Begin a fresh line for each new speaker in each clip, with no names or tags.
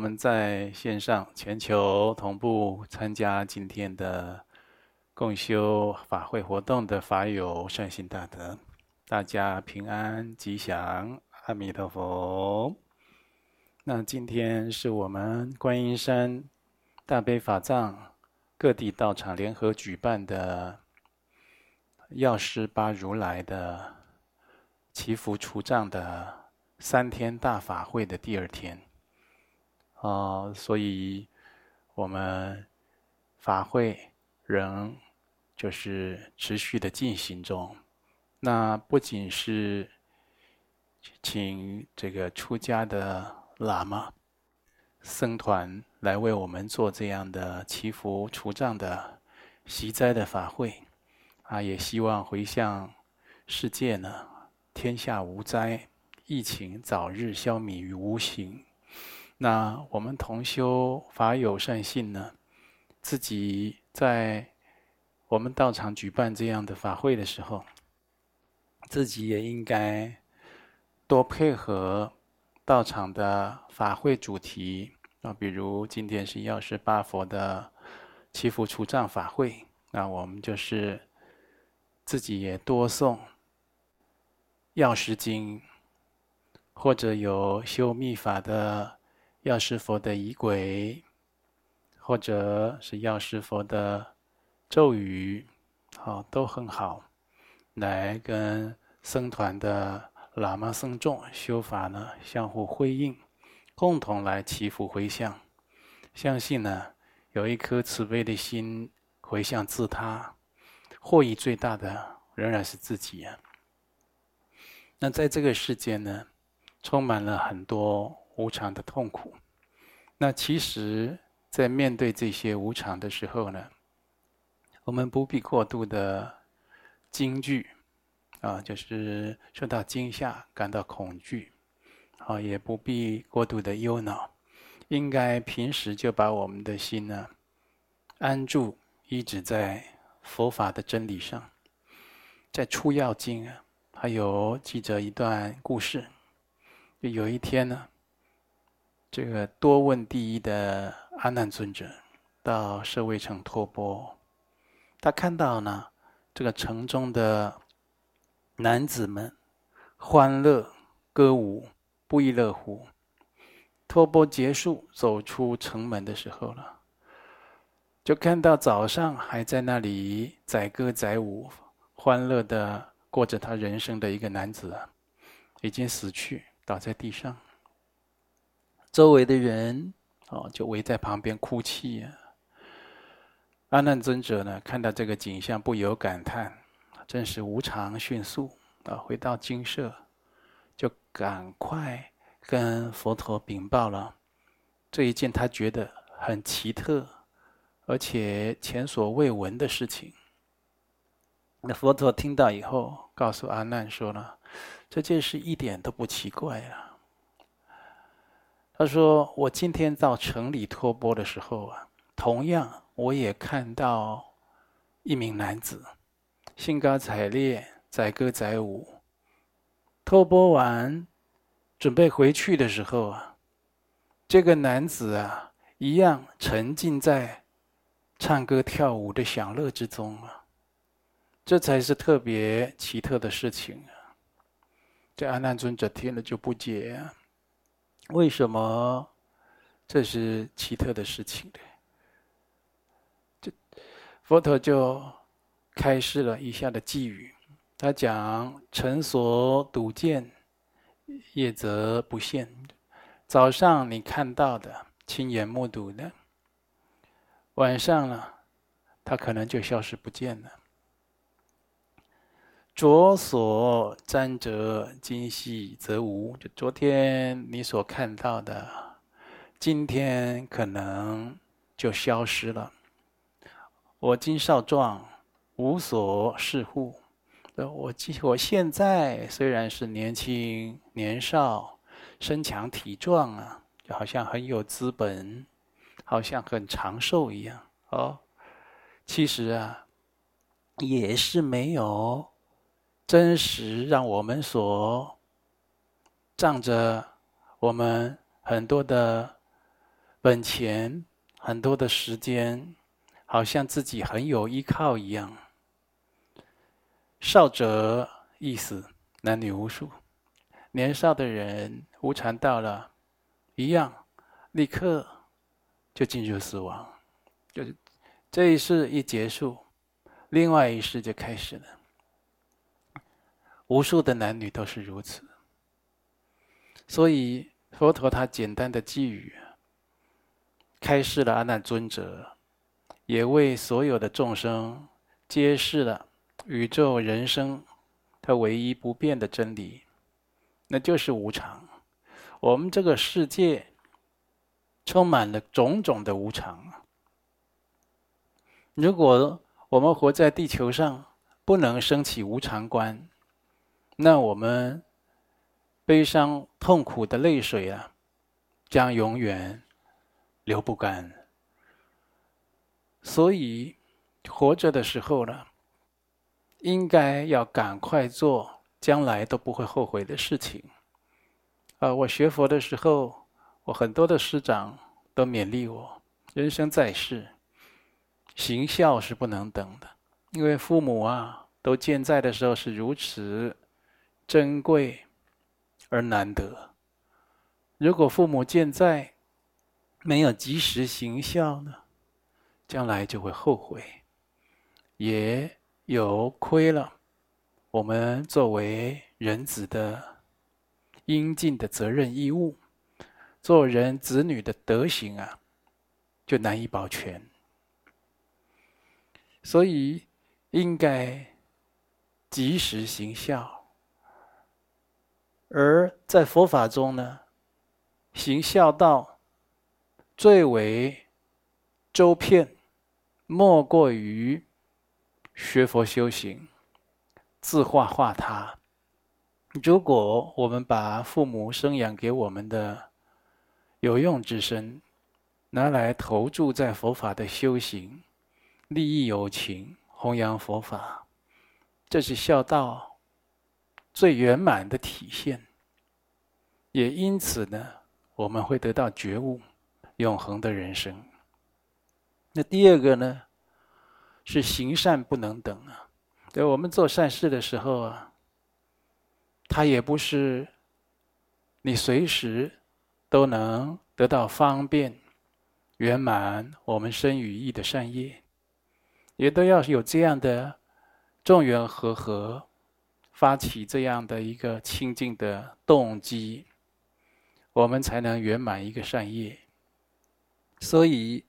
我们在线上全球同步参加今天的共修法会活动的法友善心大德，大家平安吉祥，阿弥陀佛。那今天是我们观音山大悲法藏各地道场联合举办的药师八如来的祈福除障的三天大法会的第二天。啊，所以我们法会仍就是持续的进行中。那不仅是请这个出家的喇嘛僧团来为我们做这样的祈福除障的息灾的法会，啊，也希望回向世界呢，天下无灾，疫情早日消弭于无形。那我们同修法友善信呢，自己在我们道场举办这样的法会的时候，自己也应该多配合道场的法会主题啊，比如今天是药师八佛的祈福除障法会，那我们就是自己也多诵药师经，或者有修密法的。药师佛的仪轨，或者是药师佛的咒语，好，都很好，来跟僧团的喇嘛僧众修法呢，相互辉映，共同来祈福回向。相信呢，有一颗慈悲的心回向自他，获益最大的仍然是自己啊。那在这个世间呢，充满了很多。无常的痛苦，那其实，在面对这些无常的时候呢，我们不必过度的惊惧，啊，就是受到惊吓、感到恐惧，啊，也不必过度的忧恼，应该平时就把我们的心呢安住、一直在佛法的真理上。在《出药经》啊，还有记着一段故事，就有一天呢。这个多闻第一的阿难尊者到舍卫城托钵，他看到呢，这个城中的男子们欢乐歌舞，不亦乐乎。托钵结束，走出城门的时候了，就看到早上还在那里载歌载舞、欢乐的过着他人生的一个男子，已经死去，倒在地上。周围的人哦，就围在旁边哭泣呀。阿难尊者呢，看到这个景象，不由感叹：真是无常迅速啊！回到精舍，就赶快跟佛陀禀报了这一件他觉得很奇特，而且前所未闻的事情。那佛陀听到以后，告诉阿难说了：这件事一点都不奇怪啊。他说：“我今天到城里托钵的时候啊，同样我也看到一名男子，兴高采烈，载歌载舞。托钵完，准备回去的时候啊，这个男子啊，一样沉浸在唱歌跳舞的享乐之中啊。这才是特别奇特的事情啊！这阿难尊者听了就不解啊。”为什么这是奇特的事情呢？这佛陀就开示了以下的寄语，他讲：“尘所睹见，夜则不现。早上你看到的、亲眼目睹的，晚上呢，它可能就消失不见了。”昨所沾者，今夕则无。就昨天你所看到的，今天可能就消失了。我今少壮，无所事乎？我今我现在虽然是年轻年少，身强体壮啊，就好像很有资本，好像很长寿一样。哦，其实啊，也是没有。真实让我们所仗着我们很多的本钱很多的时间，好像自己很有依靠一样。少者意思，男女无数，年少的人无常到了，一样，立刻就进入死亡，就是这一世一结束，另外一世就开始了。无数的男女都是如此，所以佛陀他简单的寄语，开示了阿难尊者，也为所有的众生揭示了宇宙人生它唯一不变的真理，那就是无常。我们这个世界充满了种种的无常。如果我们活在地球上，不能升起无常观。那我们悲伤痛苦的泪水啊，将永远流不干。所以活着的时候呢，应该要赶快做将来都不会后悔的事情。啊，我学佛的时候，我很多的师长都勉励我：人生在世，行孝是不能等的，因为父母啊都健在的时候是如此。珍贵而难得。如果父母健在，没有及时行孝呢，将来就会后悔，也有亏了我们作为人子的应尽的责任义务，做人子女的德行啊，就难以保全。所以应该及时行孝。而在佛法中呢，行孝道最为周遍，莫过于学佛修行，自化化他。如果我们把父母生养给我们的有用之身，拿来投注在佛法的修行，利益有情，弘扬佛法，这是孝道。最圆满的体现，也因此呢，我们会得到觉悟，永恒的人生。那第二个呢，是行善不能等啊。对，我们做善事的时候啊，它也不是你随时都能得到方便圆满我们身与意的善业，也都要有这样的众缘和合。发起这样的一个清净的动机，我们才能圆满一个善业。所以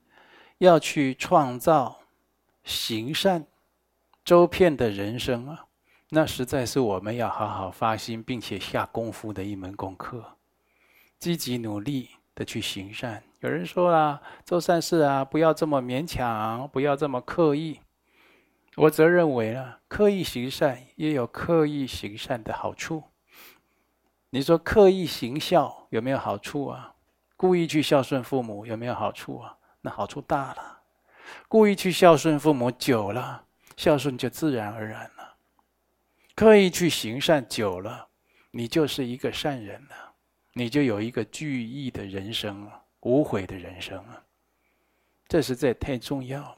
要去创造行善周遍的人生啊，那实在是我们要好好发心并且下功夫的一门功课，积极努力的去行善。有人说啦，做善事啊，不要这么勉强，不要这么刻意。我则认为呢，刻意行善也有刻意行善的好处。你说刻意行孝有没有好处啊？故意去孝顺父母有没有好处啊？那好处大了。故意去孝顺父母久了，孝顺就自然而然了。刻意去行善久了，你就是一个善人了，你就有一个具义的人生了，无悔的人生了。这实在太重要。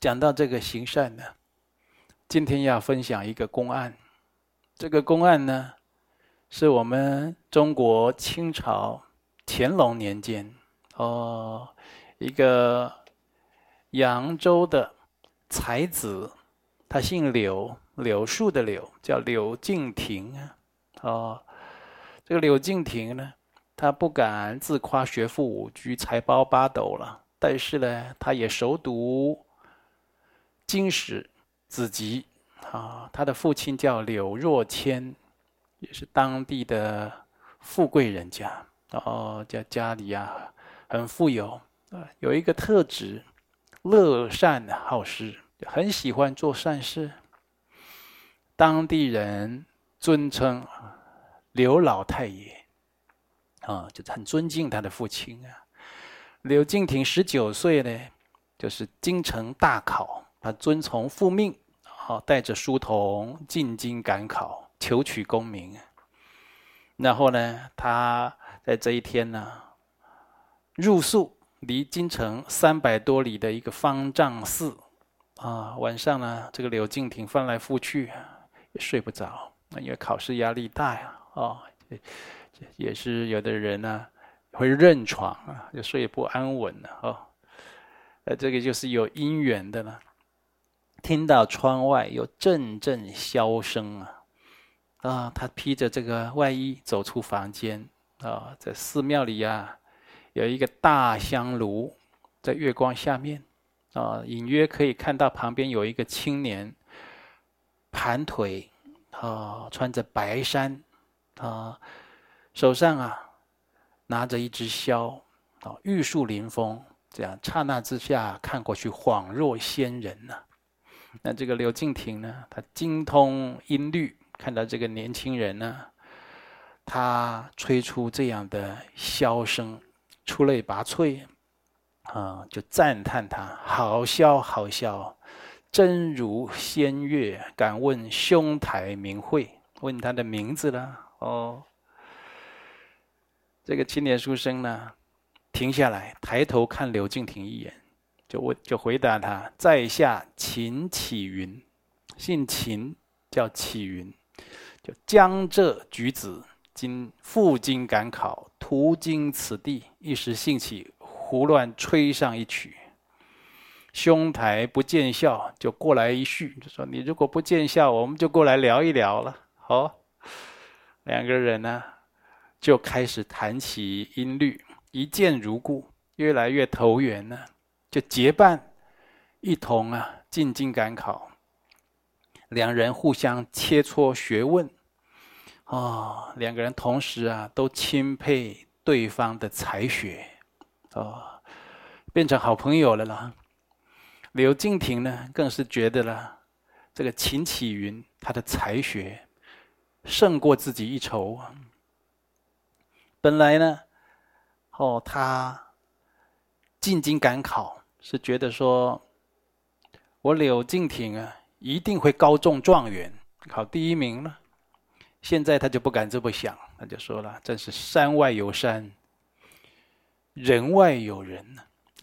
讲到这个行善呢，今天要分享一个公案。这个公案呢，是我们中国清朝乾隆年间，哦，一个扬州的才子，他姓柳，柳树的柳，叫柳敬亭啊。哦，这个柳敬亭呢，他不敢自夸学富五车、财包八斗了，但是呢，他也熟读。经史子集啊，他的父亲叫柳若谦，也是当地的富贵人家哦，家家里呀很富有啊，有一个特质，乐善好施，很喜欢做善事。当地人尊称刘老太爷啊，就很尊敬他的父亲啊。柳敬亭十九岁呢，就是京城大考。他遵从父命，好带着书童进京赶考，求取功名。然后呢，他在这一天呢，入宿离京城三百多里的一个方丈寺啊。晚上呢，这个柳敬亭翻来覆去也睡不着，因为考试压力大呀。哦，也是有的人呢会认床啊，就睡不安稳了哦。呃，这个就是有因缘的了。听到窗外有阵阵箫声啊，啊，他披着这个外衣走出房间啊，在寺庙里呀，有一个大香炉，在月光下面啊，隐约可以看到旁边有一个青年，盘腿啊，穿着白衫啊，手上啊拿着一支箫啊，玉树临风，这样刹那之下看过去，恍若仙人呐。那这个柳敬亭呢，他精通音律，看到这个年轻人呢，他吹出这样的箫声，出类拔萃，啊，就赞叹他好箫好箫，真如仙乐。敢问兄台名讳？问他的名字了。哦，这个青年书生呢，停下来，抬头看柳敬亭一眼。就问，就回答他，在下秦启云，姓秦，叫启云，就江浙举子，今赴京赶考，途经此地，一时兴起，胡乱吹上一曲。兄台不见笑，就过来一叙，就说你如果不见笑，我们就过来聊一聊了。好，两个人呢，就开始谈起音律，一见如故，越来越投缘了。就结伴一同啊进京赶考，两人互相切磋学问，啊、哦，两个人同时啊都钦佩对方的才学，哦，变成好朋友了啦。刘敬亭呢更是觉得了，这个秦启云他的才学胜过自己一筹啊。本来呢，哦他。进京赶考是觉得说，我柳敬亭啊一定会高中状元，考第一名了。现在他就不敢这么想，他就说了：“真是山外有山，人外有人。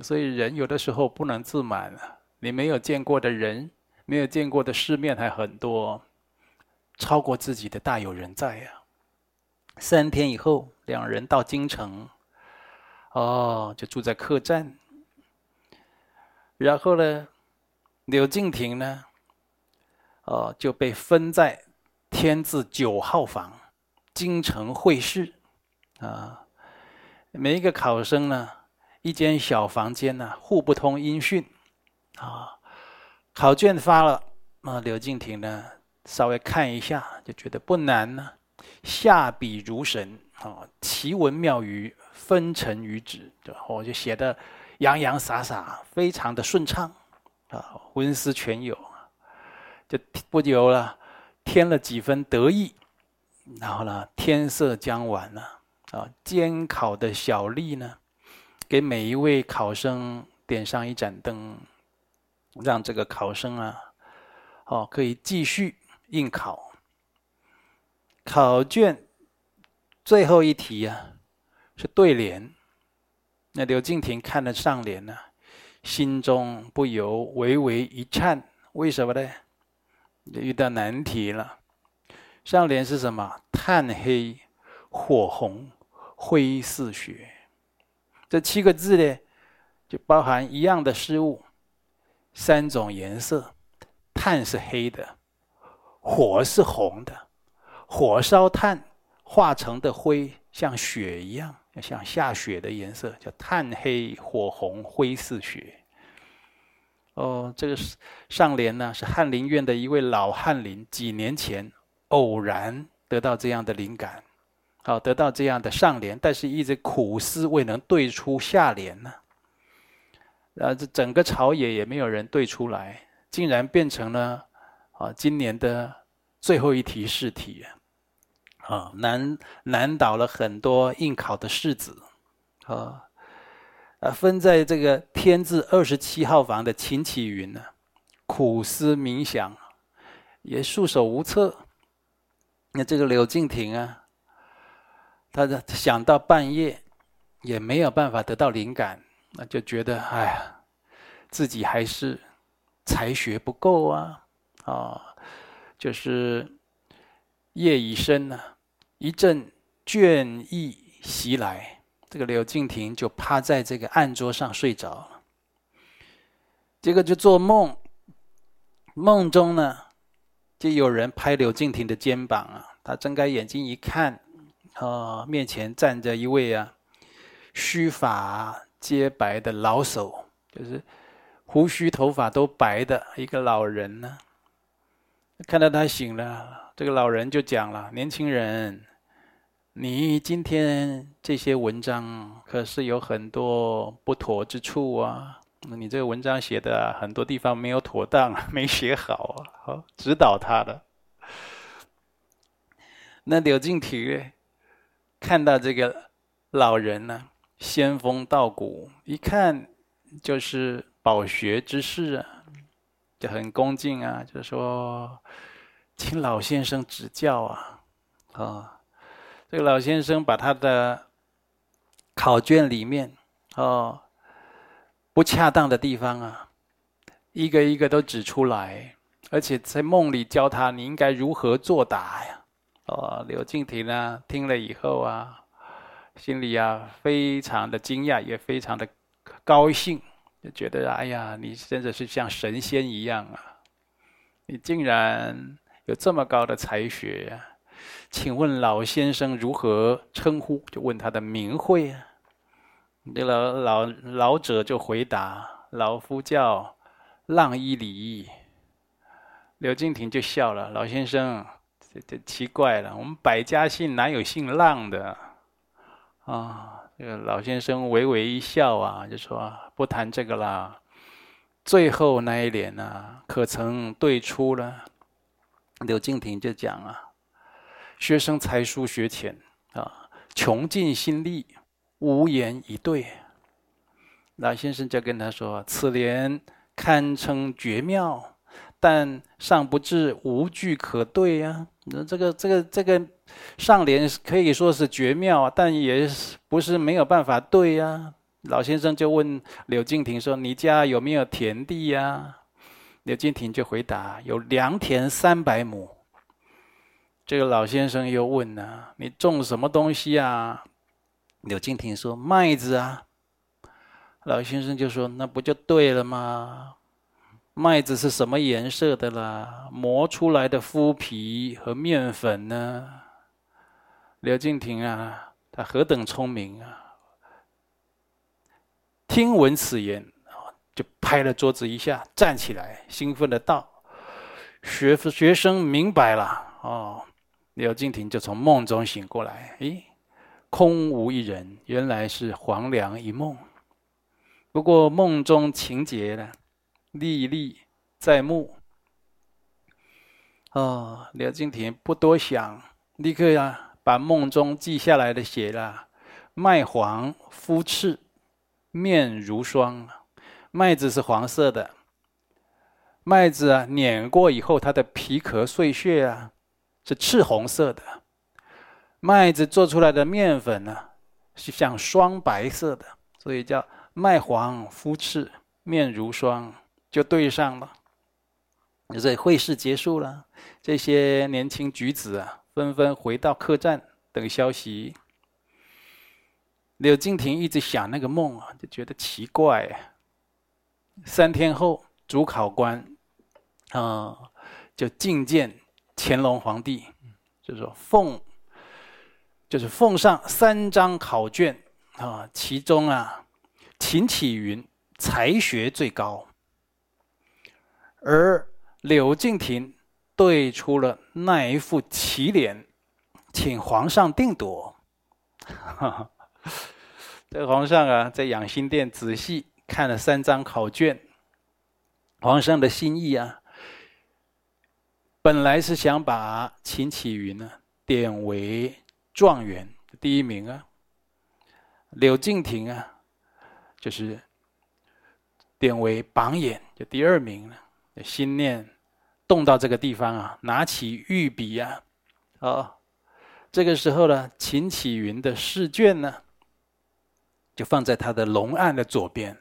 所以人有的时候不能自满了。你没有见过的人，没有见过的世面还很多，超过自己的大有人在呀。”三天以后，两人到京城。哦，就住在客栈。然后呢，柳敬亭呢，哦，就被分在天字九号房，京城会试。啊，每一个考生呢，一间小房间呢，互不通音讯。啊，考卷发了，啊，柳敬亭呢，稍微看一下，就觉得不难呢，下笔如神，啊，奇文妙语。纷陈于纸，我就写的洋洋洒洒，非常的顺畅啊，文思泉涌，就不由了添了几分得意。然后呢，天色将晚了啊，监考的小吏呢，给每一位考生点上一盏灯，让这个考生啊，哦，可以继续应考。考卷最后一题啊。是对联，那刘敬亭看了上联呢，心中不由微微一颤。为什么呢？遇到难题了。上联是什么？炭黑火红灰似雪。这七个字呢，就包含一样的事物，三种颜色：炭是黑的，火是红的，火烧炭化成的灰像雪一样。像下雪的颜色，叫炭黑火红灰似雪。哦，这个上联呢，是翰林院的一位老翰林，几年前偶然得到这样的灵感，好，得到这样的上联，但是一直苦思未能对出下联呢。然后这整个朝野也没有人对出来，竟然变成了啊今年的最后一题试题。啊难难倒了很多应考的士子，啊，啊，分在这个天字二十七号房的秦启云呢，苦思冥想，也束手无策。那这个柳敬亭啊，他的想到半夜，也没有办法得到灵感，那就觉得哎呀，自己还是才学不够啊，啊、就是夜已深呢，一阵倦意袭来，这个柳敬亭就趴在这个案桌上睡着了。结果就做梦，梦中呢，就有人拍柳敬亭的肩膀啊，他睁开眼睛一看，啊、面前站着一位啊。须发皆白的老手，就是胡须头发都白的一个老人呢。看到他醒了，这个老人就讲了：“年轻人，你今天这些文章可是有很多不妥之处啊！你这个文章写的很多地方没有妥当，没写好啊！好，指导他的。”那柳敬亭看到这个老人呢？仙风道骨，一看就是饱学之士啊，就很恭敬啊，就说：“请老先生指教啊！”啊，这个老先生把他的考卷里面哦不恰当的地方啊，一个一个都指出来，而且在梦里教他你应该如何作答呀。哦，刘敬亭呢听了以后啊。心里啊，非常的惊讶，也非常的高兴，就觉得哎呀，你真的是像神仙一样啊！你竟然有这么高的才学呀！请问老先生如何称呼？就问他的名讳啊。这老老老者就回答：“老夫叫浪依礼。”刘敬亭就笑了：“老先生，这这奇怪了，我们百家姓哪有姓浪的？”啊，这个老先生微微一笑啊，就说不谈这个啦。最后那一联啊，可曾对出了？柳敬亭就讲啊，学生才疏学浅啊，穷尽心力，无言以对。老先生就跟他说，此联堪称绝妙。但尚不至无据可对呀。那这个这个这个上联可以说是绝妙啊，但也不是没有办法对呀。老先生就问柳敬亭说：“你家有没有田地呀？”柳敬亭就回答：“有良田三百亩。”这个老先生又问呢：“你种什么东西啊？”柳敬亭说：“麦子啊。”老先生就说：“那不就对了吗？”麦子是什么颜色的啦？磨出来的麸皮和面粉呢？柳敬亭啊，他何等聪明啊！听闻此言，就拍了桌子一下，站起来，兴奋的道：“学学生明白了哦。”柳敬亭就从梦中醒过来，诶，空无一人，原来是黄粱一梦。不过梦中情节呢？历历在目。哦，刘敬亭不多想，立刻呀、把梦中记下来的写了：麦黄肤赤，面如霜。麦子是黄色的，麦子啊碾过以后，它的皮壳碎屑啊是赤红色的。麦子做出来的面粉呢、是像霜白色的，所以叫麦黄肤赤，面如霜。就对上了，所以会试结束了，这些年轻举子啊，纷纷回到客栈等消息。柳敬亭一直想那个梦啊，就觉得奇怪。三天后，主考官啊、就觐见乾隆皇帝，就说奉，就是奉上三张考卷啊，其中啊，秦启云才学最高。而柳敬亭对出了那一副奇联，请皇上定夺。这皇上啊，在养心殿仔细看了三张考卷。皇上的心意啊，本来是想把秦启云呢点为状元第一名啊，柳敬亭啊，就是点为榜眼就第二名了。心念动到这个地方啊，拿起御笔啊，哦，这个时候呢，秦启云的试卷呢，就放在他的龙案的左边，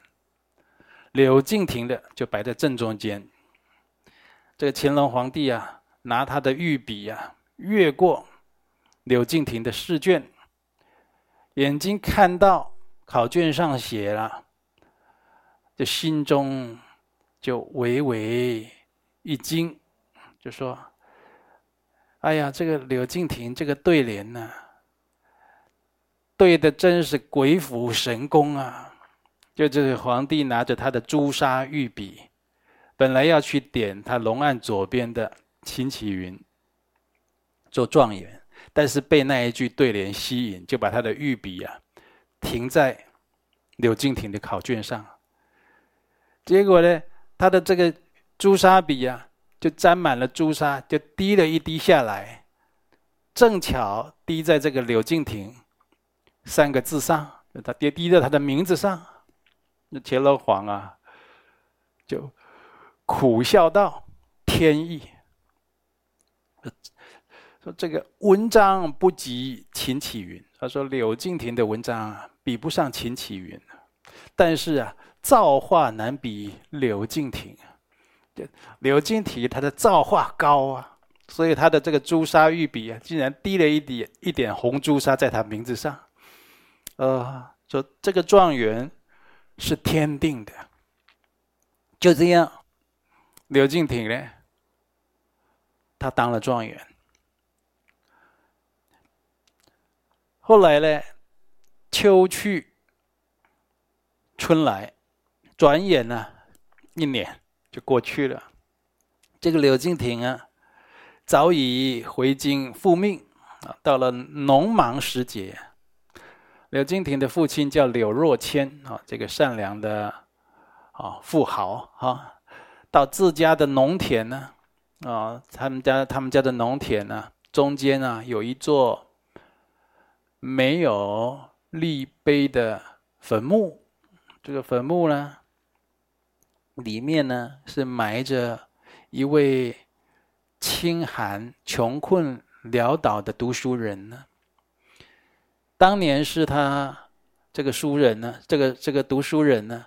柳敬亭的就摆在正中间。这个乾隆皇帝啊，拿他的御笔啊，越过柳敬亭的试卷，眼睛看到考卷上写了，就心中就微微一惊，就说：“哎呀，这个柳敬亭这个对联呢、？”对的，真是鬼斧神工啊！就这个皇帝拿着他的朱砂玉笔，本来要去点他龙案左边的秦启云做状元，但是被那一句对联吸引，就把他的玉笔啊停在柳敬亭的考卷上。结果呢，他的这个朱砂笔啊，就沾满了朱砂，就滴了一滴下来，正巧滴在这个柳敬亭。三个字上，他滴滴在他的名字上，那乾隆皇啊，就苦笑道：“天意。”说这个文章不及秦启云。他说柳敬亭的文章啊，比不上秦启云，但是啊，造化难比柳敬亭。柳敬亭他的造化高啊，所以他的这个朱砂玉笔啊，竟然滴了一点一点红朱砂在他名字上。呃，说这个状元是天定的，就这样，柳敬亭呢，他当了状元。后来呢，秋去春来，转眼呢，一年就过去了。这个柳敬亭啊，早已回京复命啊，到了农忙时节。柳敬亭的父亲叫柳若谦啊，这个善良的啊富豪啊，到自家的农田呢啊，他们家他们家的农田呢，中间呢有一座没有立碑的坟墓，这个坟墓呢，里面呢是埋着一位清寒穷困潦倒的读书人呢。当年是他这个书人呢，这个这个读书人呢，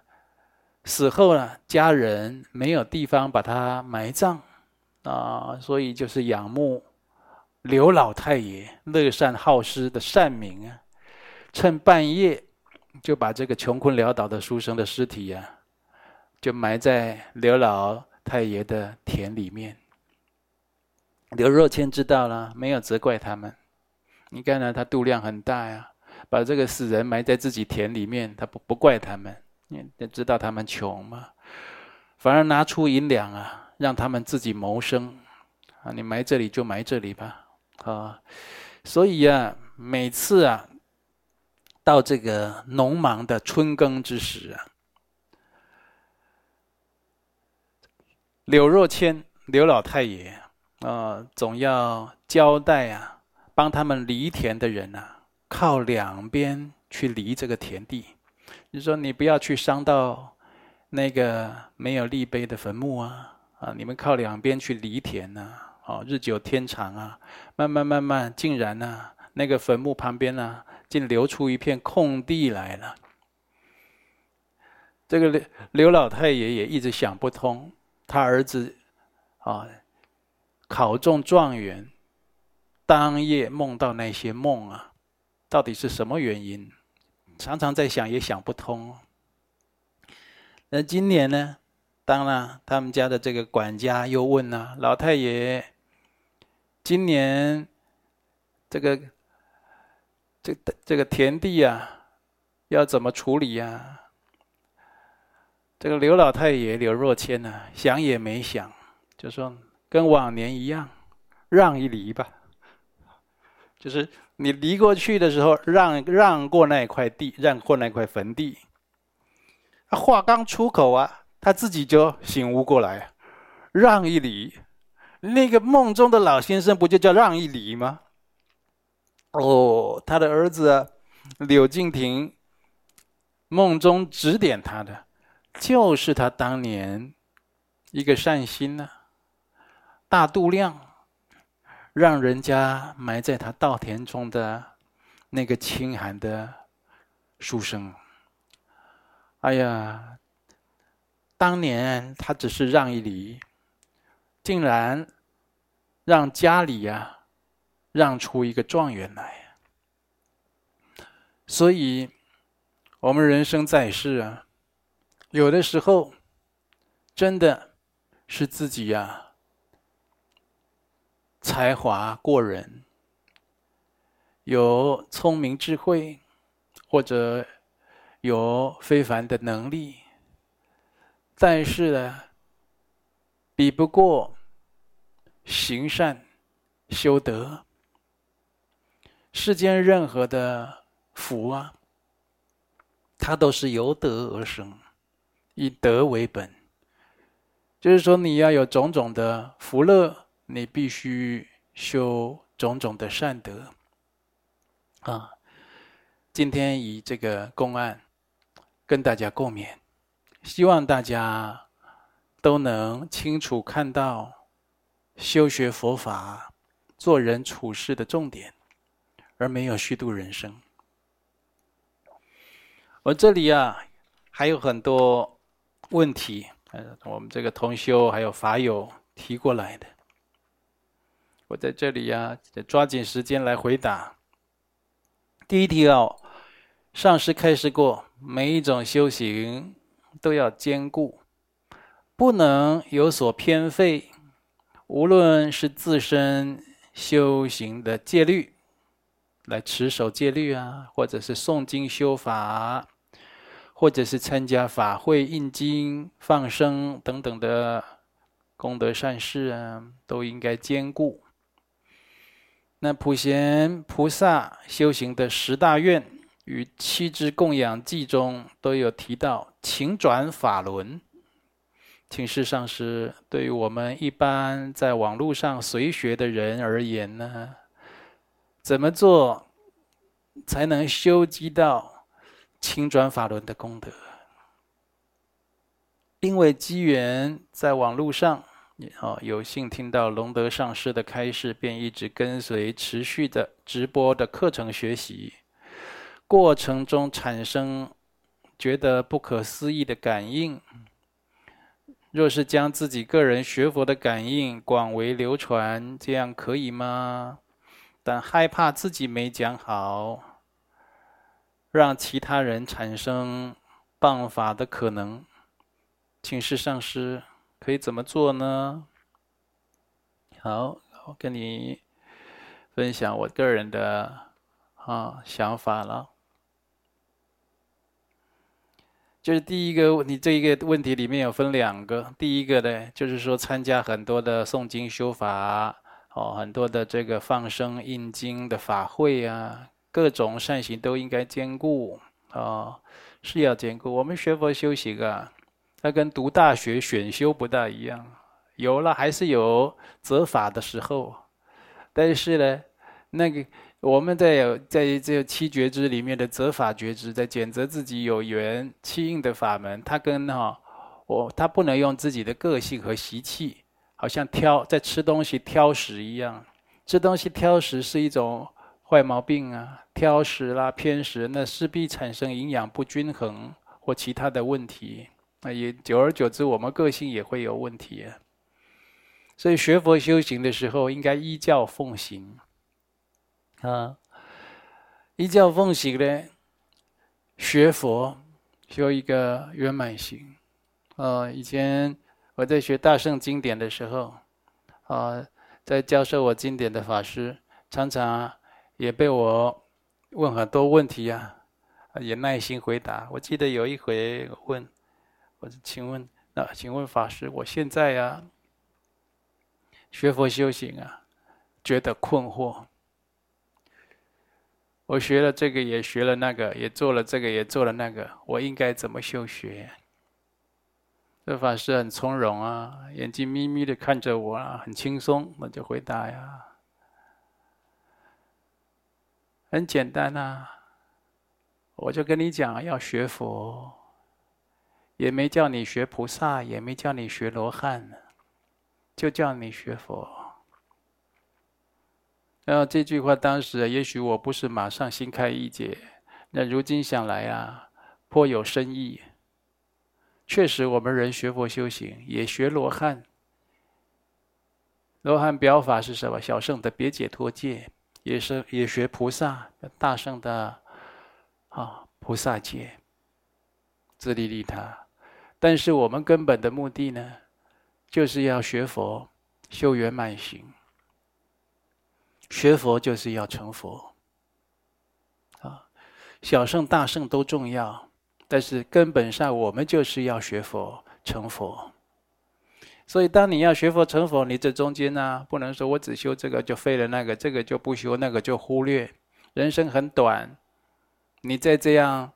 死后呢，家人没有地方把他埋葬啊，所以就是仰慕刘老太爷乐善好施的善名啊，趁半夜就把这个穷困潦倒的书生的尸体呀、啊，就埋在刘老太爷的田里面。刘若谦知道了，没有责怪他们。你看呢？他度量很大呀，把这个死人埋在自己田里面，他不不怪他们，你知道他们穷嘛，反而拿出银两啊，让他们自己谋生啊。你埋这里就埋这里吧，啊，所以啊，每次啊，到这个农忙的春耕之时啊，柳若谦刘老太爷啊，总要交代啊。帮他们犁田的人呐、啊，靠两边去犁这个田地。你说你不要去伤到那个没有立碑的坟墓啊！啊，你们靠两边去犁田呐！哦，日久天长啊，慢慢慢慢，竟然呢、啊，那个坟墓旁边呢、啊，竟留出一片空地来了。这个刘刘老太爷也一直想不通，他儿子啊，考中状元。当夜梦到那些梦啊，到底是什么原因？常常在想，也想不通。那今年呢？当然，他们家的这个管家又问呢、啊：“老太爷，今年这个这这个田地啊，要怎么处理呀、啊？”这个刘老太爷刘若谦呢，想也没想，就说：“跟往年一样，让一犁吧。”就是你犁过去的时候，让让过那块地，让过那块坟地。话刚出口啊，他自己就醒悟过来，让一犁。那个梦中的老先生不就叫让一犁吗？哦，他的儿子、柳敬亭梦中指点他的，就是他当年一个善心呐、啊，大度量。让人家埋在他稻田中的那个清寒的书生，哎呀，当年他只是让一礼，竟然让家里呀让出一个状元来。所以，我们人生在世啊，有的时候真的是自己呀才华过人，有聪明智慧，或者。有非凡的能力，但是呢，比不过行善修德。世间任何的福啊，它都是由德而生，以德为本。就是说，你要有种种的福乐，你必须修种种的善德。啊，今天以这个公案。跟大家共勉，希望大家都能清楚看到修学佛法、做人处事的重点，而没有虚度人生。我这里啊还有很多问题，呃，我们这个同修还有法友提过来的，我在这里呀，抓紧时间来回答。第一题哦。上师开示过，每一种修行都要兼顾，不能有所偏废。无论是自身修行的戒律，来持守戒律啊，或者是诵经修法，或者是参加法会、印经、放生等等的功德善事啊，都应该兼顾。那普贤菩萨修行的十大愿。与七支供养记中都有提到，请转法轮。请示上师，对于我们一般在网络上随学的人而言呢，怎么做才能修积到请转法轮的功德？因为机缘在网络上，哦，有幸听到龙德上师的开示，便一直跟随，持续的直播的课程学习。过程中产生觉得不可思议的感应，若是将自己个人学佛的感应广为流传，这样可以吗？但害怕自己没讲好，让其他人产生谤法的可能，请示上师可以怎么做呢？好，我跟你分享我个人的啊想法了。就是第一个，你这一个问题里面有分两个。第一个呢，就是说参加很多的诵经修法，哦，很多的这个放生印经的法会啊，各种善行都应该兼顾，哦，是要兼顾。我们学佛修行啊，它跟读大学选修不大一样，有了还是有择法的时候，但是呢，那个。我们在有在这七觉知里面的择法觉知，在拣择自己有缘契应的法门，他跟哈我他不能用自己的个性和习气，好像挑在吃东西挑食一样，吃东西挑食是一种坏毛病啊，挑食啦偏食，那势必产生营养不均衡或其他的问题，那也久而久之，我们个性也会有问题啊。所以学佛修行的时候，应该依教奉行。啊，依教奉行呢，学佛修一个圆满行。呃，以前我在学大圣经典的时候，啊，在教授我经典的法师，常常也被我问很多问题呀，也耐心回答。我记得有一回问，我说：“请问，那请问法师，我现在呀，学佛修行啊，觉得困惑。”我学了这个，也学了那个，也做了这个，也做了那个。我应该怎么修学？这法师很从容啊，眼睛眯眯的看着我啊，很轻松，我就回答呀，很简单啊。我就跟你讲，要学佛，也没叫你学菩萨，也没叫你学罗汉，就叫你学佛。然后这句话当时也许我不是马上心开意解，那如今想来啊，颇有深意。确实，我们人学佛修行也学罗汉。罗汉表法是什么？小圣的别解脱戒，也是也学菩萨大圣的啊菩萨戒，自利利他。但是我们根本的目的呢，就是要学佛修圆满行。学佛就是要成佛啊，小圣大圣都重要，但是根本上我们就是要学佛成佛。所以，当你要学佛成佛，你这中间呢、不能说我只修这个就废了那个，这个就不修，那个就忽略。人生很短，你再这样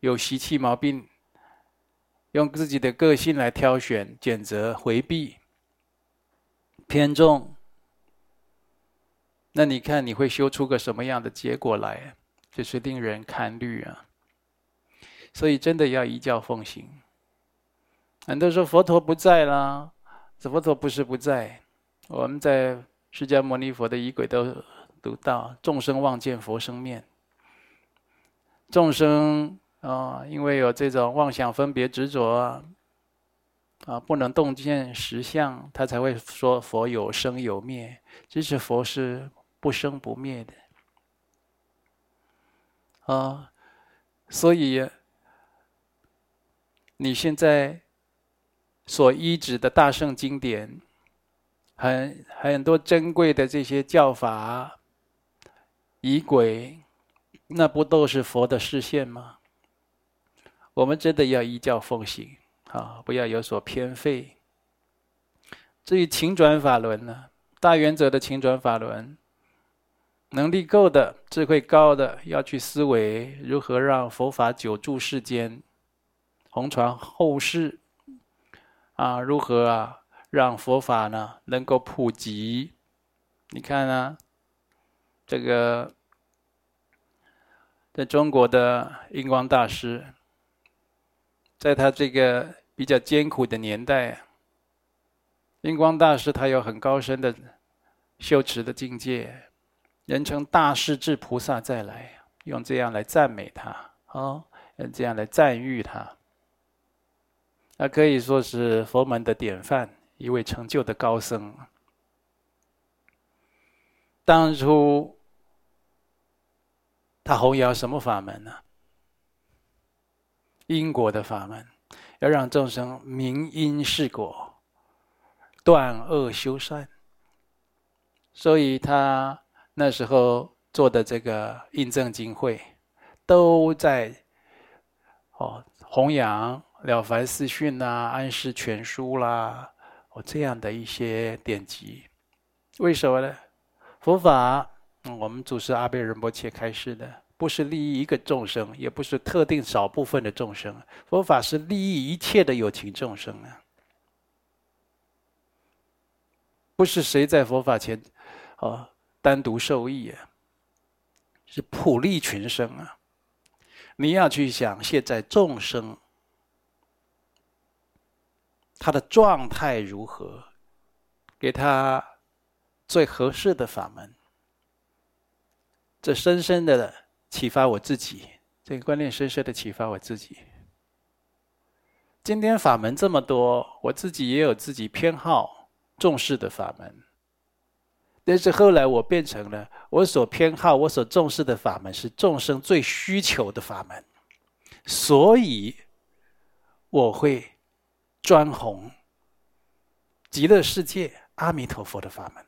有习气毛病，用自己的个性来挑选、选择、回避、偏重，那你看你会修出个什么样的结果来？就是令人堪虑啊！所以，真的要一教奉行。很多说佛陀不在啦，这佛陀不是不在。我们在释迦牟尼佛的仪轨都读到：众生望见佛生面。众生啊，因为有这种妄想分别执着啊，不能洞见实相，他才会说佛有生有灭。其实佛是不生不灭的啊，所以你现在。所依止的大圣经典，很很多珍贵的这些教法、仪轨，那不都是佛的示现吗？我们真的要依教奉行啊，不要有所偏废。至于请转法轮呢，大原则的请转法轮，能力够的、智慧高的，要去思维如何让佛法久住世间，弘传后世。啊，如何啊，让佛法呢能够普及？你看啊，这个在中国的印光大师，在他这个比较艰苦的年代，印光大师他有很高深的修持的境界，人称大势至菩萨再来，用这样来赞美他，啊，用这样来赞誉他。他可以说是佛门的典范，一位成就的高僧。当初他弘扬什么法门呢？因果的法门，要让众生明因释果，断恶修善。所以他那时候做的这个印证经会，都在哦弘扬。了凡四训呐，安世全书啦，哦，这样的一些典籍，为什么呢？佛法，我们祖师阿倍仁波切开示的，不是利益一个众生，也不是特定少部分的众生，佛法是利益一切的有情众生啊，不是谁在佛法前，哦，单独受益啊，是普利群生啊。你要去想，现在众生。他的状态如何？给他最合适的法门。这深深的启发我自己，这个观念深深的启发我自己。今天法门这么多，我自己也有自己偏好重视的法门。但是后来我变成了我所偏好、我所重视的法门是众生最需求的法门，所以我会。专弘极乐世界阿弥陀佛的法门，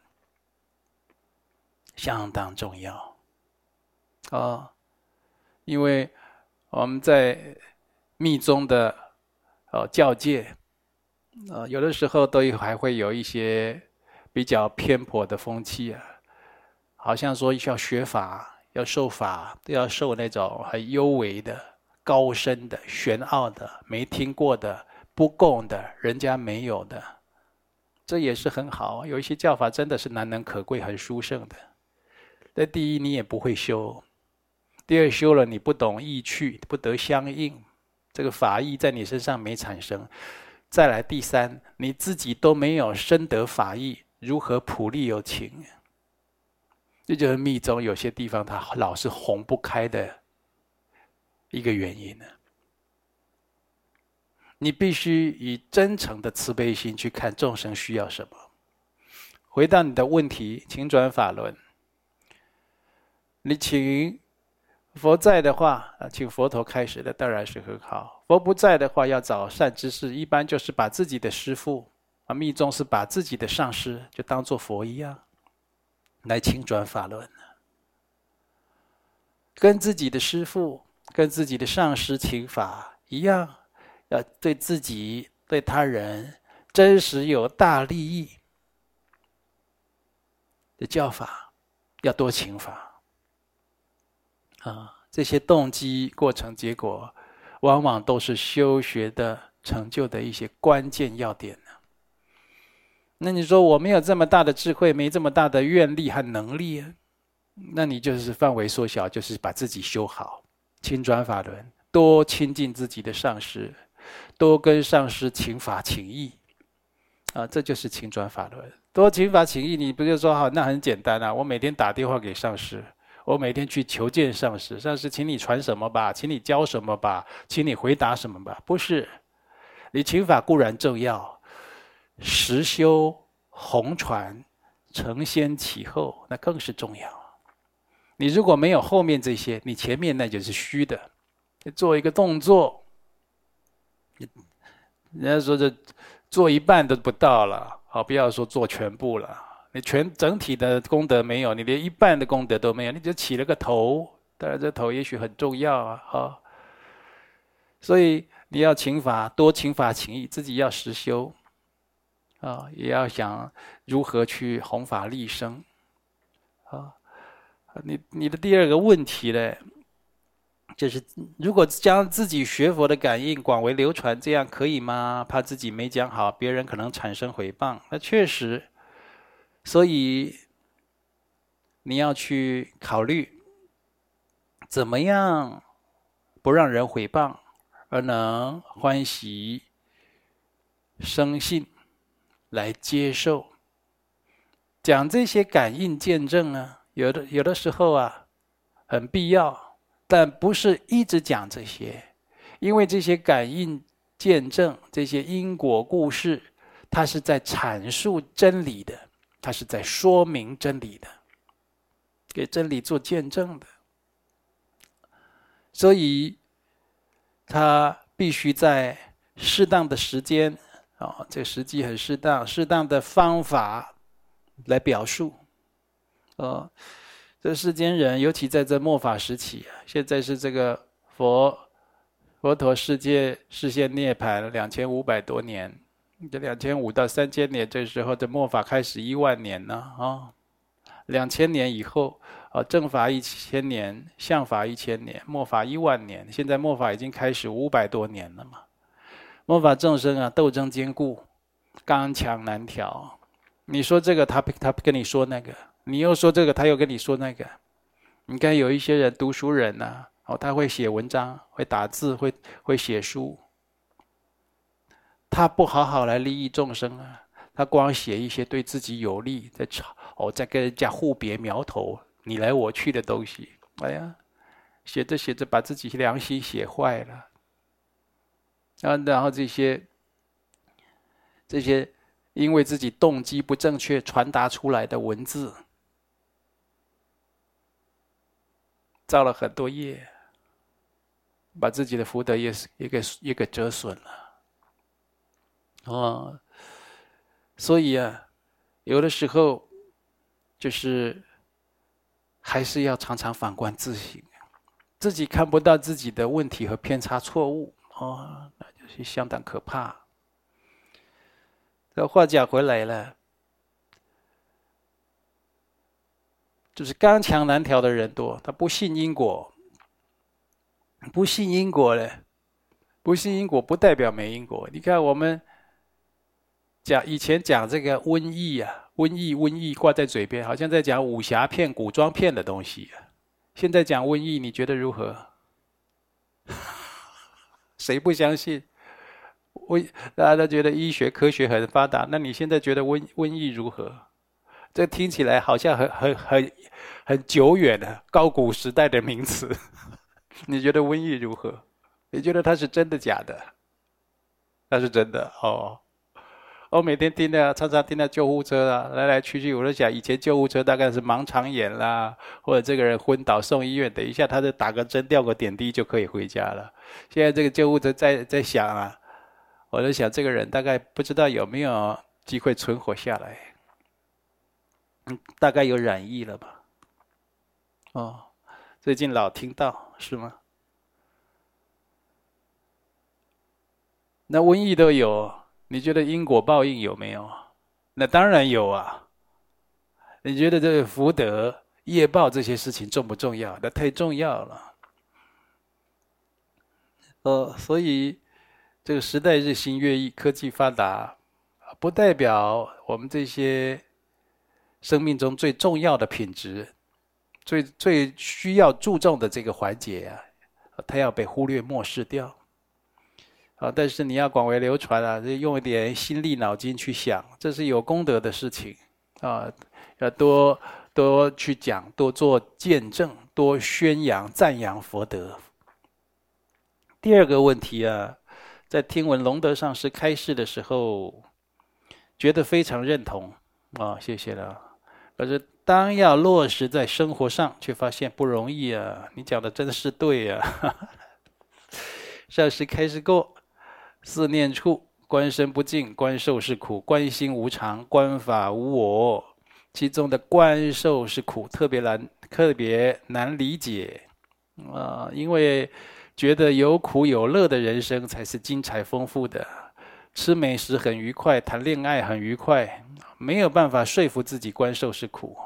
相当重要啊、因为我们在密宗的呃教界，呃，有的时候都还会有一些比较偏颇的风气啊，好像说要学法、要受法，都要受那种很幽微的、高深的、玄奥的、没听过的。不共的，人家没有的，这也是很好。有一些教法真的是难能可贵、很殊胜的。那第一，你也不会修；第二，修了你不懂意趣，不得相应，这个法义在你身上没产生。再来，第三，你自己都没有深得法义，如何普利有情？这就是密宗有些地方它老是红不开的一个原因呢。你必须以真诚的慈悲心去看众生需要什么。回到你的问题，请转法轮。你请佛在的话，啊，请佛陀开始的当然是很好。佛不在的话，要找善知识，一般就是把自己的师父，啊，密宗是把自己的上师就当做佛一样，来请转法轮，跟自己的师父、跟自己的上师请法一样。要对自己、对他人真实有大利益的教法，要多请法啊！这些动机、过程、结果，往往都是修学的成就的一些关键要点呢。那你说我没有这么大的智慧，没这么大的愿力和能力啊？那你就是范围缩小，就是把自己修好，请转法轮，多亲近自己的上师。多跟上师请法请义，啊，这就是请转法轮。多请法请义，你不就说好？那很简单啊！我每天打电话给上师，我每天去求见上师。上师，请你传什么吧，请你教什么吧，请你回答什么吧？不是，你请法固然重要，实修弘传承先启后，那更是重要。你如果没有后面这些，你前面那就是虚的。你做一个动作。人家说这做一半都不到了，好，不要说做全部了。你全整体的功德没有，你连一半的功德都没有，你就起了个头。当然，这头也许很重要啊，哈。所以你要请法，多请法请义，自己要实修啊，也要想如何去弘法利生啊。你你的第二个问题呢？就是如果将自己学佛的感应广为流传，这样可以吗？怕自己没讲好，别人可能产生诽谤。那确实，所以你要去考虑怎么样不让人诽谤，而能欢喜生信来接受。讲这些感应见证啊，有的有的时候啊，很必要。但不是一直讲这些，因为这些感应、见证、这些因果故事，它是在阐述真理的，它是在说明真理的，给真理做见证的。所以，他必须在适当的时间啊，这个时机很适当，适当的方法来表述，啊。这世间人，尤其在这末法时期啊，现在是这个佛佛陀世界示现涅槃两千五百多年，这两千五到三千年，这时候这末法开始一万年呢啊，两千年以后啊，正法一千年，相法一千年，末法一万年，现在末法已经开始五百多年了嘛。末法众生啊，斗争坚固，刚强难调。你说这个，他他跟你说那个。你又说这个，他又跟你说那个。你看有一些人读书人呐、哦，他会写文章，会打字，会会写书。他不好好来利益众生啊，他光写一些对自己有利，在吵哦，在跟人家互别苗头，你来我去的东西。哎呀，写着写着把自己良心写坏了。啊，然后这些这些因为自己动机不正确传达出来的文字。造了很多业，把自己的福德也是也给也给折损了。哦，所以啊，有的时候就是还是要常常反观自省，自己看不到自己的问题和偏差错误，哦，那就是相当可怕。这话讲回来了。就是刚强难调的人多，他不信因果，不信因果嘞，不信因果不代表没因果。你看我们讲以前讲这个瘟疫啊，瘟疫瘟疫挂在嘴边，好像在讲武侠片、古装片的东西。现在讲瘟疫，你觉得如何？谁不相信？瘟大家都觉得医学科学很发达，那你现在觉得瘟瘟疫如何？这听起来好像很很很很久远的高古时代的名词，你觉得瘟疫如何？你觉得它是真的假的？那是真的哦。我每天听到，常常听到救护车啊，来来去去。我就想，以前救护车大概是盲肠炎啦，或者这个人昏倒送医院，等一下他就打个针、吊个点滴就可以回家了。现在这个救护车在在想啊，我就想，这个人大概不知道有没有机会存活下来。嗯，大概有染疫了吧？哦，最近老听到是吗？那瘟疫都有。你觉得因果报应有没有？那当然有啊。你觉得这个福德业报这些事情重不重要？那太重要了。呃，所以这个时代日新月异，科技发达，不代表我们这些生命中最重要的品质、最最需要注重的这个环节啊，它要被忽略、漠视掉。啊！但是你要广为流传啊，就用一点心力、脑筋去想，这是有功德的事情啊！要多多去讲，多做见证，多宣扬、赞扬佛德。第二个问题啊，在听闻龙德上师开示的时候，觉得非常认同啊，谢谢了。可是当要落实在生活上，却发现不容易啊！你讲的真的是对啊！上师开示过。四念处，观身不净，观受是苦；观心无常，观法无我。其中的观受是苦，特别难，特别难理解啊！因为觉得有苦有乐的人生才是精彩丰富的，吃美食很愉快，谈恋爱很愉快，没有办法说服自己观受是苦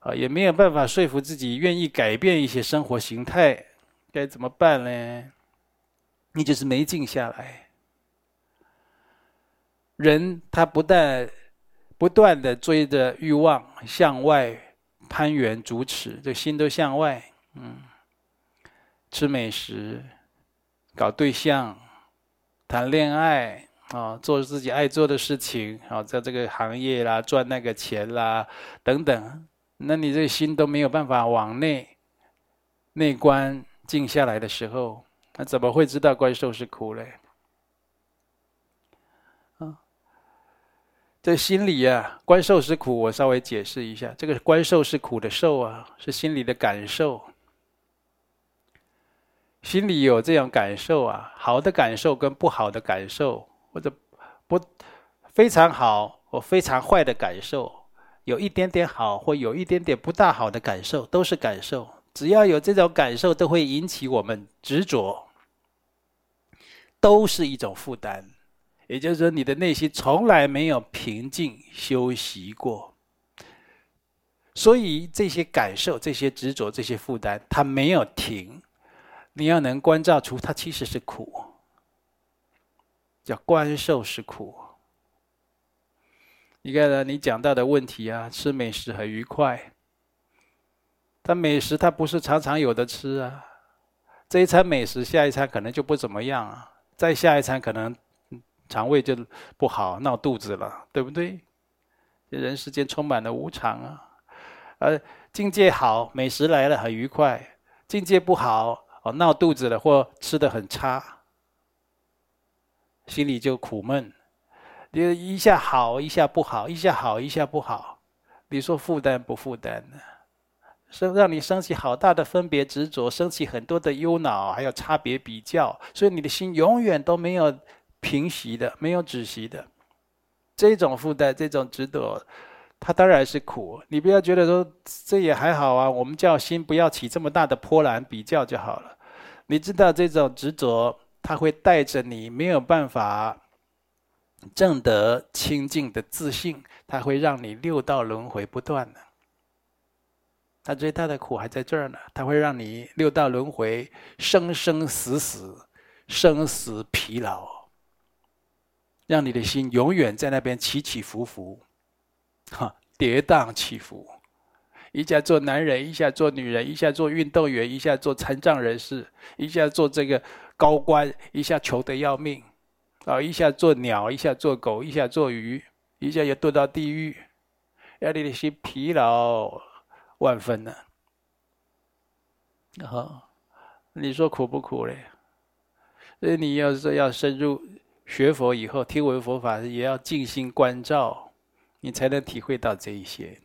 啊，也没有办法说服自己愿意改变一些生活形态，该怎么办呢？你就是没静下来。人他不但不断的追着欲望向外攀援、逐驰，这心都向外，嗯，吃美食、搞对象、谈恋爱啊，做自己爱做的事情啊，在这个行业啦，赚那个钱啦，等等，那你这心都没有办法往内内观静下来的时候。那怎么会知道观兽是苦嘞？啊，这心里啊，观兽是苦。我稍微解释一下，这个观兽是苦的受啊，是心里的感受。心里有这样感受啊，好的感受跟不好的感受，或者不非常好或非常坏的感受，有一点点好或有一点点不大好的感受，都是感受。只要有这种感受，都会引起我们执着，都是一种负担。也就是说，你的内心从来没有平静休息过，所以这些感受、这些执着、这些负担，它没有停。你要能观照出它其实是苦，叫观受是苦。你看呢？你讲到的问题啊，吃美食很愉快。但美食它不是常常有的吃啊，这一餐美食，下一餐可能就不怎么样啊，再下一餐可能肠胃就不好，闹肚子了，对不对？人世间充满了无常啊，而境界好，美食来了很愉快；境界不好，哦，闹肚子了或吃的很差，心里就苦闷。你一下好，一下不好，一下好，一下不好，你说负担不负担呢？生让你升起好大的分别执着，升起很多的忧恼，还有差别比较，所以你的心永远都没有平息的，没有止息的。这种负担，这种执着，它当然是苦。你不要觉得说这也还好啊，我们叫心不要起这么大的波澜比较就好了。你知道这种执着，它会带着你没有办法正得清净的自信，它会让你六道轮回不断的。他最大的苦还在这儿呢，他会让你六道轮回，生生死死，生死疲劳，让你的心永远在那边起起伏伏，哈，跌宕起伏，一下做男人，一下做女人，一下做运动员，一下做残障人士，一下做这个高官，一下穷得要命，啊，一下做鸟，一下做狗，一下做鱼，一下又堕到地狱，让你的心疲劳。万分呢，好，你说苦不苦嘞？所以你要是要深入学佛以后听闻佛法，也要静心观照，你才能体会到这一些。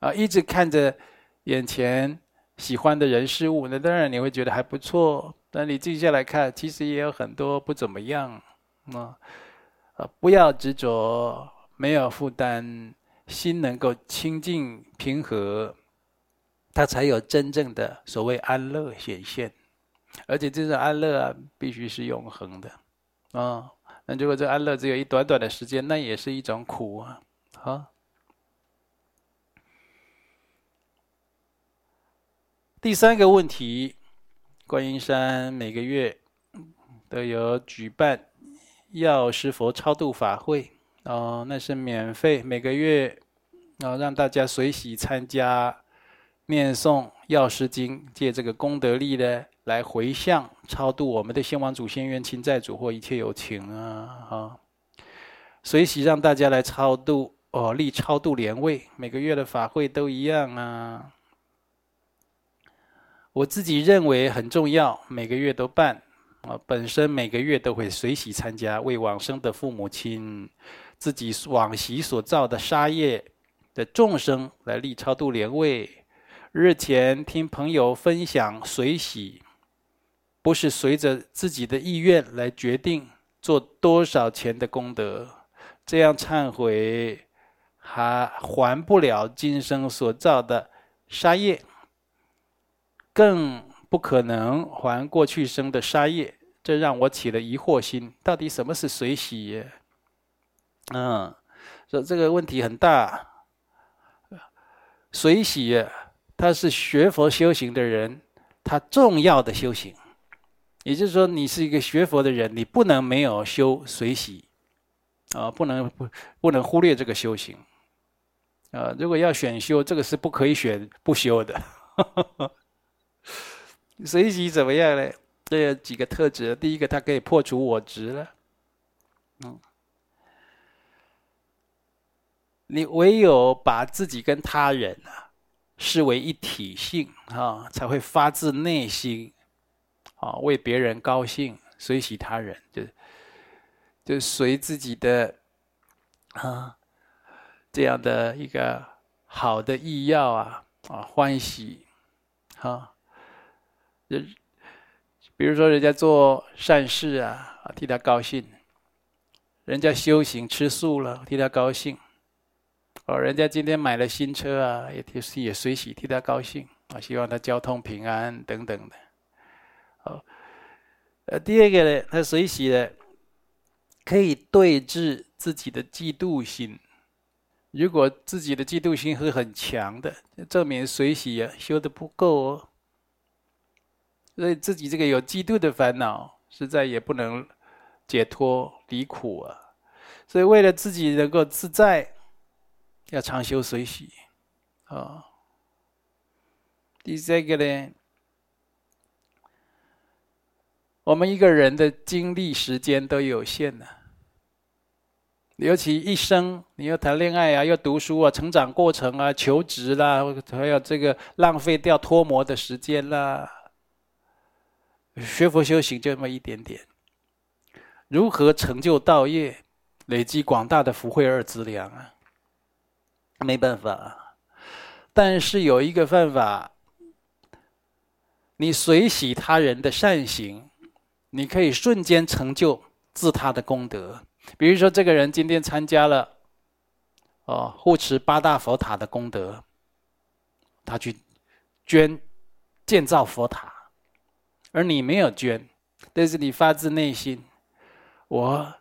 啊，一直看着眼前喜欢的人事物，那当然你会觉得还不错。但你静下来看，其实也有很多不怎么样。啊，不要执着，没有负担，心能够清净平和，它才有真正的所谓安乐显现。而且这种安乐啊，必须是永恒的。啊，那如果这安乐只有一短短的时间，那也是一种苦啊。好。第三个问题，观音山每个月都有举办药师佛超度法会哦，那是免费，每个月哦让大家随喜参加，念诵药师经，借这个功德力呢来回向超度我们的先王祖先冤亲债主或一切有情啊哈，随喜让大家来超度哦，立超度莲位，每个月的法会都一样啊。我自己认为很重要，每个月都办。啊，本身每个月都会随喜参加，为往生的父母亲、自己往昔所造的杀业的众生来立超度莲位。日前听朋友分享随喜，不是随着自己的意愿来决定做多少钱的功德，这样忏悔还还不了今生所造的杀业。更不可能还过去生的杀业，这让我起了疑惑心。到底什么是随喜？嗯，说这个问题很大。随喜，他是学佛修行的人，他重要的修行。也就是说，你是一个学佛的人，你不能没有修随喜，啊，不能不不能忽略这个修行。啊，如果要选修，这个是不可以选不修的。随喜怎么样呢？这有几个特质。第一个，它可以破除我执了。嗯，你唯有把自己跟他人啊视为一体性啊，才会发自内心啊为别人高兴，随喜他人，就就随自己的啊这样的一个好的意要啊啊欢喜啊。人，比如说人家做善事啊，替他高兴；人家修行吃素了，替他高兴；哦，人家今天买了新车啊，也替也随喜替他高兴啊，希望他交通平安等等的。哦，呃，第二个呢，他随喜的可以对治自己的嫉妒心。如果自己的嫉妒心是很强的，证明随喜啊修的不够哦。所以自己这个有嫉妒的烦恼，实在也不能解脱离苦啊。所以为了自己能够自在，要常修随喜啊。第三个呢，我们一个人的精力时间都有限的，尤其一生你要谈恋爱啊，要读书啊，成长过程啊，求职啦，还有这个浪费掉脱模的时间啦。学佛修行就那么一点点，如何成就道业，累积广大的福慧二资粮啊？没办法，但是有一个办法，你随喜他人的善行，你可以瞬间成就自他的功德。比如说，这个人今天参加了，哦，护持八大佛塔的功德，他去捐建造佛塔。而你没有捐，但是你发自内心，我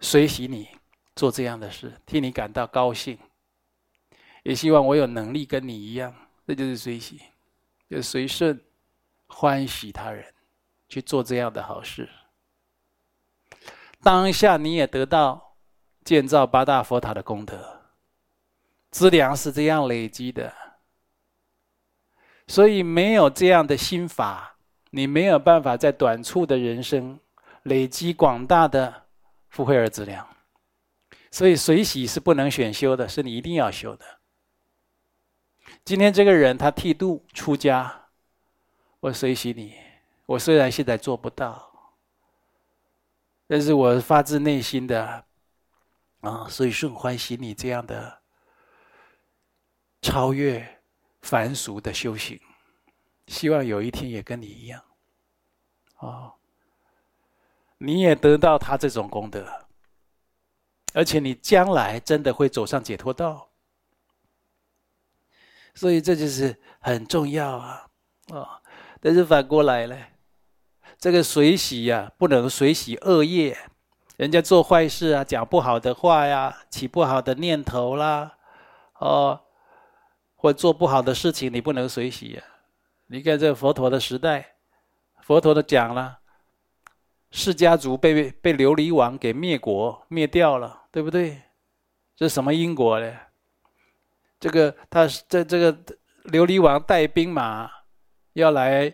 随喜你做这样的事，替你感到高兴，也希望我有能力跟你一样，这就是随喜，就随顺欢喜他人去做这样的好事。当下你也得到建造八大佛塔的功德，资粮是这样累积的，所以没有这样的心法。你没有办法在短促的人生累积广大的福慧二资粮，所以随喜是不能选修的，是你一定要修的。今天这个人他剃度出家，我随喜你。我虽然现在做不到，但是我发自内心的啊，所以顺欢喜你这样的超越凡俗的修行，希望有一天也跟你一样，啊，你也得到他这种功德，而且你将来真的会走上解脱道，所以这就是很重要啊，啊，但是反过来呢，这个随喜呀，不能随喜恶业，人家做坏事啊，讲不好的话呀，起不好的念头啦，哦。或做不好的事情，你不能随喜呀。你看这佛陀的时代，佛陀都讲了，释迦族被被琉璃王给灭国灭掉了，对不对？这什么因果呢？这个他这这个琉璃王带兵马要来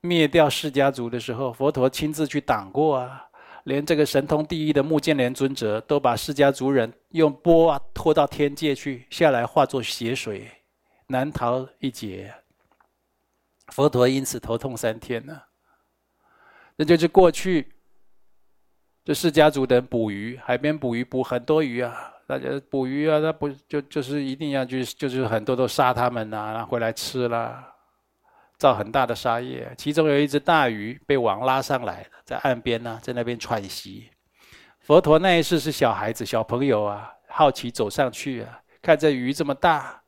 灭掉释迦族的时候，佛陀亲自去挡过啊，连这个神通第一的目犍连尊者都把释迦族人用钵啊拖到天界去，下来化作血水。难逃一劫，佛陀因此头痛三天呢。这就是过去，这释迦族的人捕鱼，海边捕鱼捕很多鱼啊，大家捕鱼啊，他不就就是一定要去，就是很多都杀他们呐，然后回来吃了，造很大的杀业。其中有一只大鱼被网拉上来，在岸边呢，在那边喘息。佛陀那一世是小孩子、小朋友啊，好奇走上去啊，看这鱼这么大。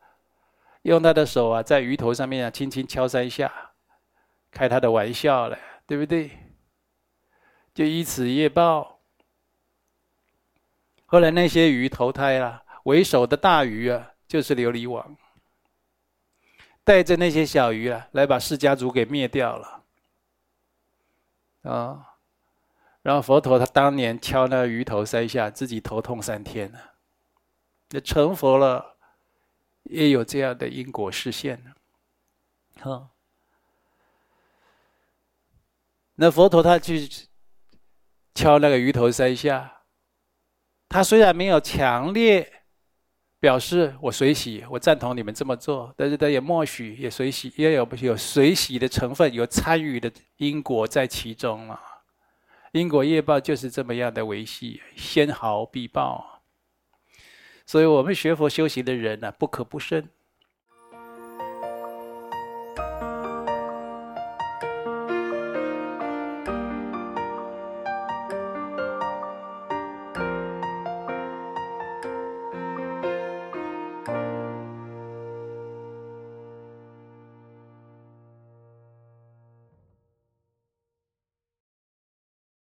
用他的手啊，在鱼头上面啊，轻轻敲三下，开他的玩笑了，对不对？就以此业报。后来那些鱼投胎了，为首的大鱼啊，就是琉璃王，带着那些小鱼啊，来把释迦族给灭掉了。啊，然后佛陀他当年敲那鱼头三下，自己头痛三天呢，就成佛了。也有这样的因果实现呢，哈。那佛陀他去敲那个鱼头三下，他虽然没有强烈表示我随喜，我赞同你们这么做，但是他也默许，也随喜，也有有随喜的成分，有参与的因果在其中了。因果业报就是这么样的维系，先毫必报。所以我们学佛修行的人呢、不可不慎